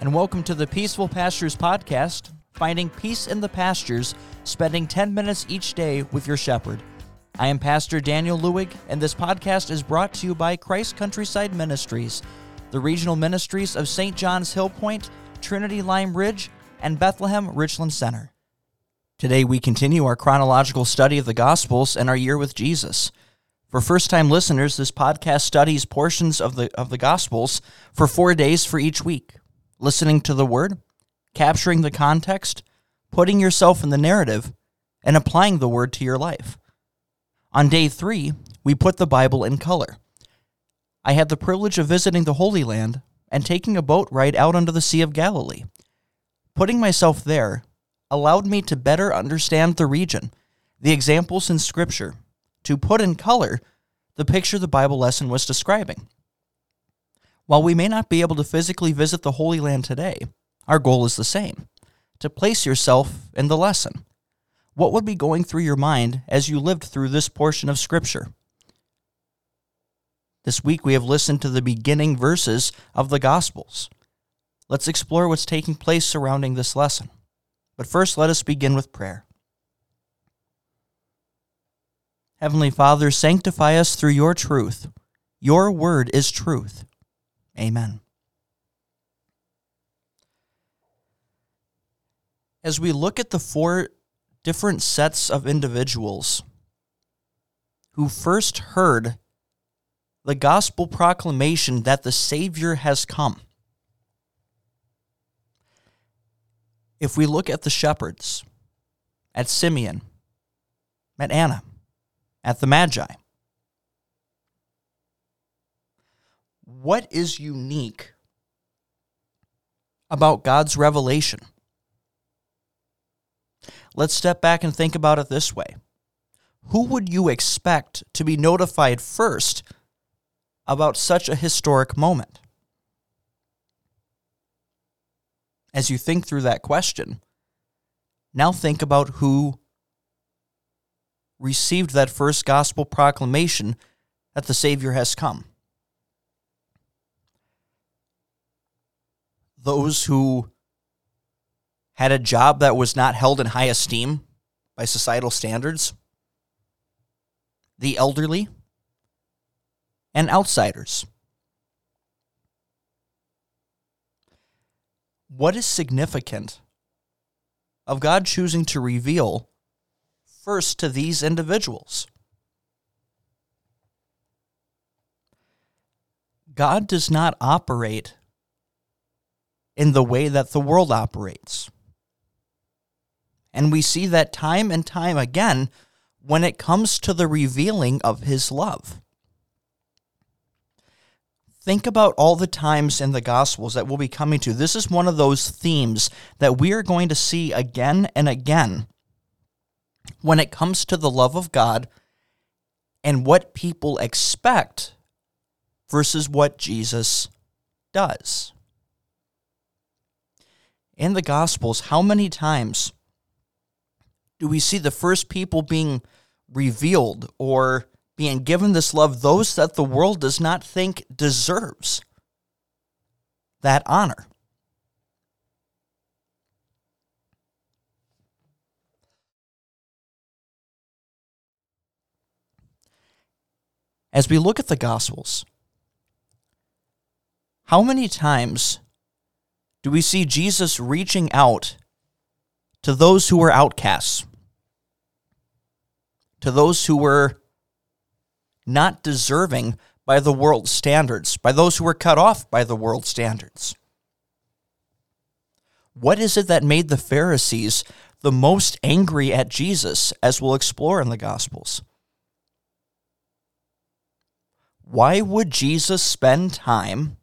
and welcome to the Peaceful Pastures Podcast, finding peace in the pastures, spending 10 minutes each day with your shepherd. I am Pastor Daniel Lewig, and this podcast is brought to you by Christ Countryside Ministries, the regional ministries of St. John's Hill Point, Trinity Lime Ridge, and Bethlehem Richland Center. Today we continue our chronological study of the Gospels and our year with Jesus. For first time listeners, this podcast studies portions of the, of the Gospels for four days for each week listening to the word, capturing the context, putting yourself in the narrative, and applying the word to your life. On day three, we put the Bible in color. I had the privilege of visiting the Holy Land and taking a boat ride out onto the Sea of Galilee. Putting myself there allowed me to better understand the region, the examples in Scripture, to put in color the picture the Bible lesson was describing. While we may not be able to physically visit the Holy Land today, our goal is the same to place yourself in the lesson. What would be going through your mind as you lived through this portion of Scripture? This week we have listened to the beginning verses of the Gospels. Let's explore what's taking place surrounding this lesson. But first, let us begin with prayer. Heavenly Father, sanctify us through your truth. Your word is truth. Amen. As we look at the four different sets of individuals who first heard the gospel proclamation that the Savior has come, if we look at the shepherds, at Simeon, at Anna, at the Magi, what is unique about God's revelation? Let's step back and think about it this way. Who would you expect to be notified first about such a historic moment? As you think through that question, now think about who received that first gospel proclamation that the Savior has come. Those who had a job that was not held in high esteem by societal standards, the elderly, and outsiders. What is significant of God choosing to reveal first to these individuals? God does not operate in the way that the world operates. And we see that time and time again when it comes to the revealing of his love. Think about all the times in the Gospels that we'll be coming to. This is one of those themes that we are going to see again and again when it comes to the love of God and what people expect versus what Jesus does in the Gospels, how many times do we see the first people being revealed or being given this love, those that the world does not think deserves that honor? As we look at the Gospels, how many times do we see Jesus reaching out to those who were outcasts, to those who were not deserving by the world's standards, by those who were cut off by the world's standards. What is it that made the Pharisees the most angry at Jesus, as we'll explore in the Gospels? Why would Jesus spend time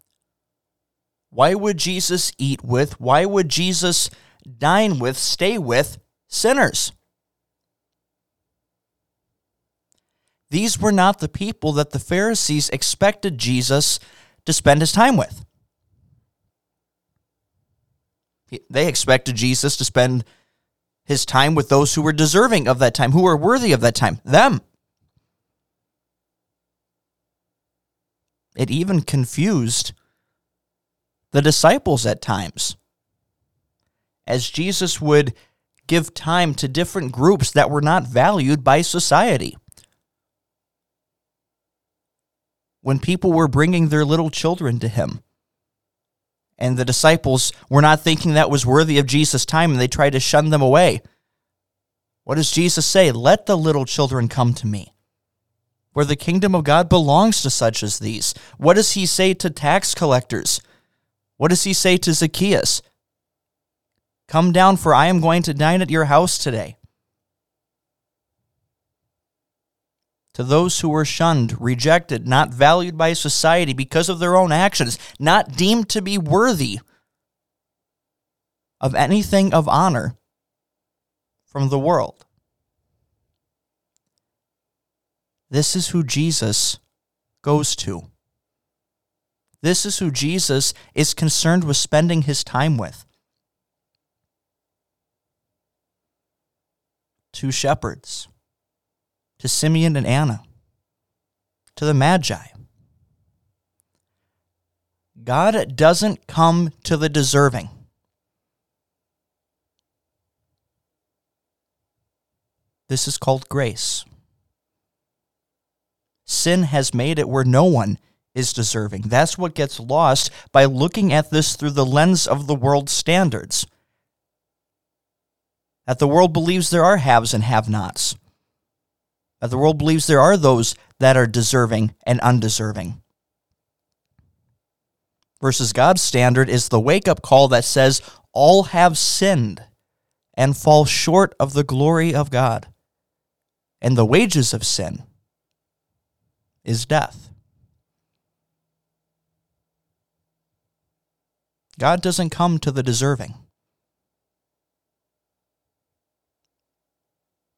why would Jesus eat with? Why would Jesus dine with, stay with sinners? These were not the people that the Pharisees expected Jesus to spend his time with. They expected Jesus to spend his time with those who were deserving of that time, who were worthy of that time, them. It even confused the disciples at times. As Jesus would give time to different groups that were not valued by society. When people were bringing their little children to him, and the disciples were not thinking that was worthy of Jesus' time, and they tried to shun them away. What does Jesus say? Let the little children come to me where the kingdom of God belongs to such as these. What does he say to tax collectors? What does he say to Zacchaeus? Come down, for I am going to dine at your house today. To those who were shunned, rejected, not valued by society because of their own actions, not deemed to be worthy of anything of honor from the world. This is who Jesus goes to. This is who Jesus is concerned with spending his time with. To shepherds, to Simeon and Anna, to the Magi. God doesn't come to the deserving. This is called grace. Sin has made it where no one is deserving. That's what gets lost by looking at this through the lens of the world's standards. That the world believes there are haves and have nots. That the world believes there are those that are deserving and undeserving. Versus God's standard is the wake up call that says, All have sinned and fall short of the glory of God. And the wages of sin is death. God doesn't come to the deserving.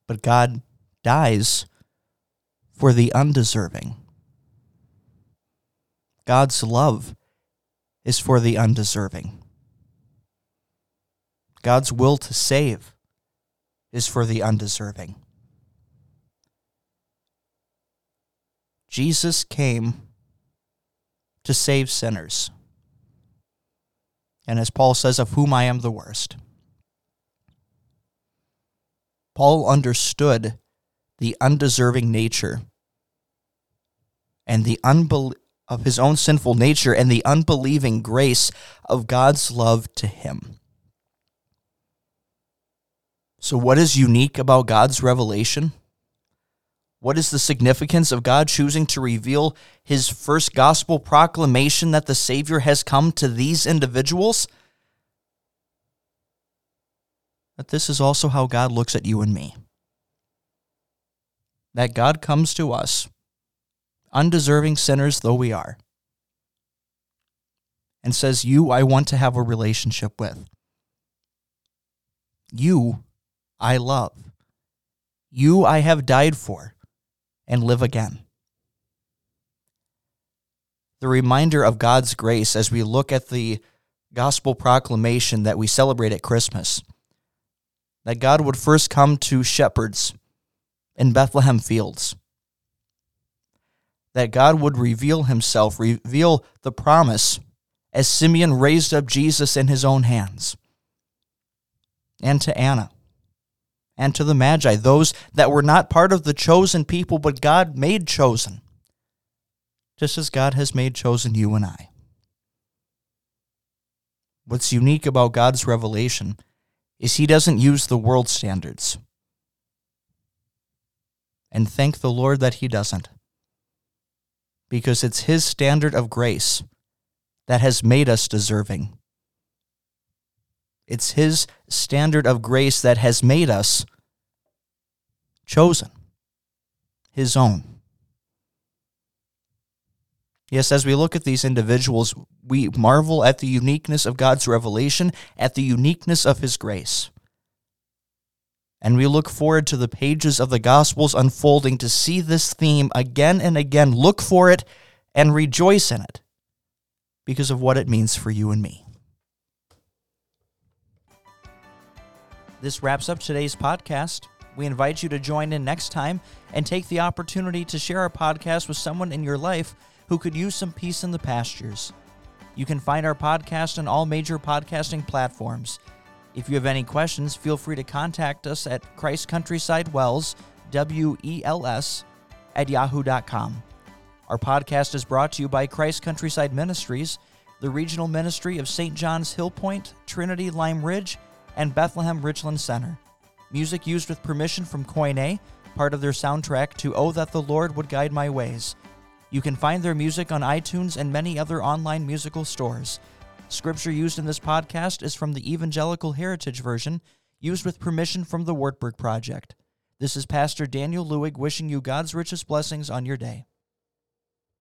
But God dies for the undeserving. God's love is for the undeserving. God's will to save is for the undeserving. Jesus came to save sinners. And as Paul says, of whom I am the worst. Paul understood the undeserving nature and the unbel- of his own sinful nature and the unbelieving grace of God's love to him. So, what is unique about God's revelation? What is the significance of God choosing to reveal his first gospel proclamation that the Savior has come to these individuals? That this is also how God looks at you and me. That God comes to us, undeserving sinners though we are, and says, You I want to have a relationship with. You I love. You I have died for and live again. The reminder of God's grace as we look at the gospel proclamation that we celebrate at Christmas that God would first come to shepherds in Bethlehem fields, that God would reveal himself, reveal the promise as Simeon raised up Jesus in his own hands, and to Anna and to the Magi, those that were not part of the chosen people, but God made chosen, just as God has made chosen you and I. What's unique about God's revelation is He doesn't use the world standards. And thank the Lord that He doesn't. Because it's His standard of grace that has made us deserving it's His standard of grace that has made us chosen, His own. Yes, as we look at these individuals, we marvel at the uniqueness of God's revelation, at the uniqueness of His grace. And we look forward to the pages of the Gospels unfolding to see this theme again and again. Look for it and rejoice in it because of what it means for you and me. This wraps up today's podcast. We invite you to join in next time and take the opportunity to share our podcast with someone in your life who could use some peace in the pastures. You can find our podcast on all major podcasting platforms. If you have any questions, feel free to contact us at Christ Countryside Wells, W E L S, at yahoo.com. Our podcast is brought to you by Christ Countryside Ministries, the regional ministry of St. John's Hill Point, Trinity Lime Ridge, and Bethlehem Richland Center. Music used with permission from Koine, part of their soundtrack to Oh That the Lord Would Guide My Ways. You can find their music on iTunes and many other online musical stores. Scripture used in this podcast is from the Evangelical Heritage Version, used with permission from the Wartburg Project. This is Pastor Daniel Lewig wishing you God's richest blessings on your day.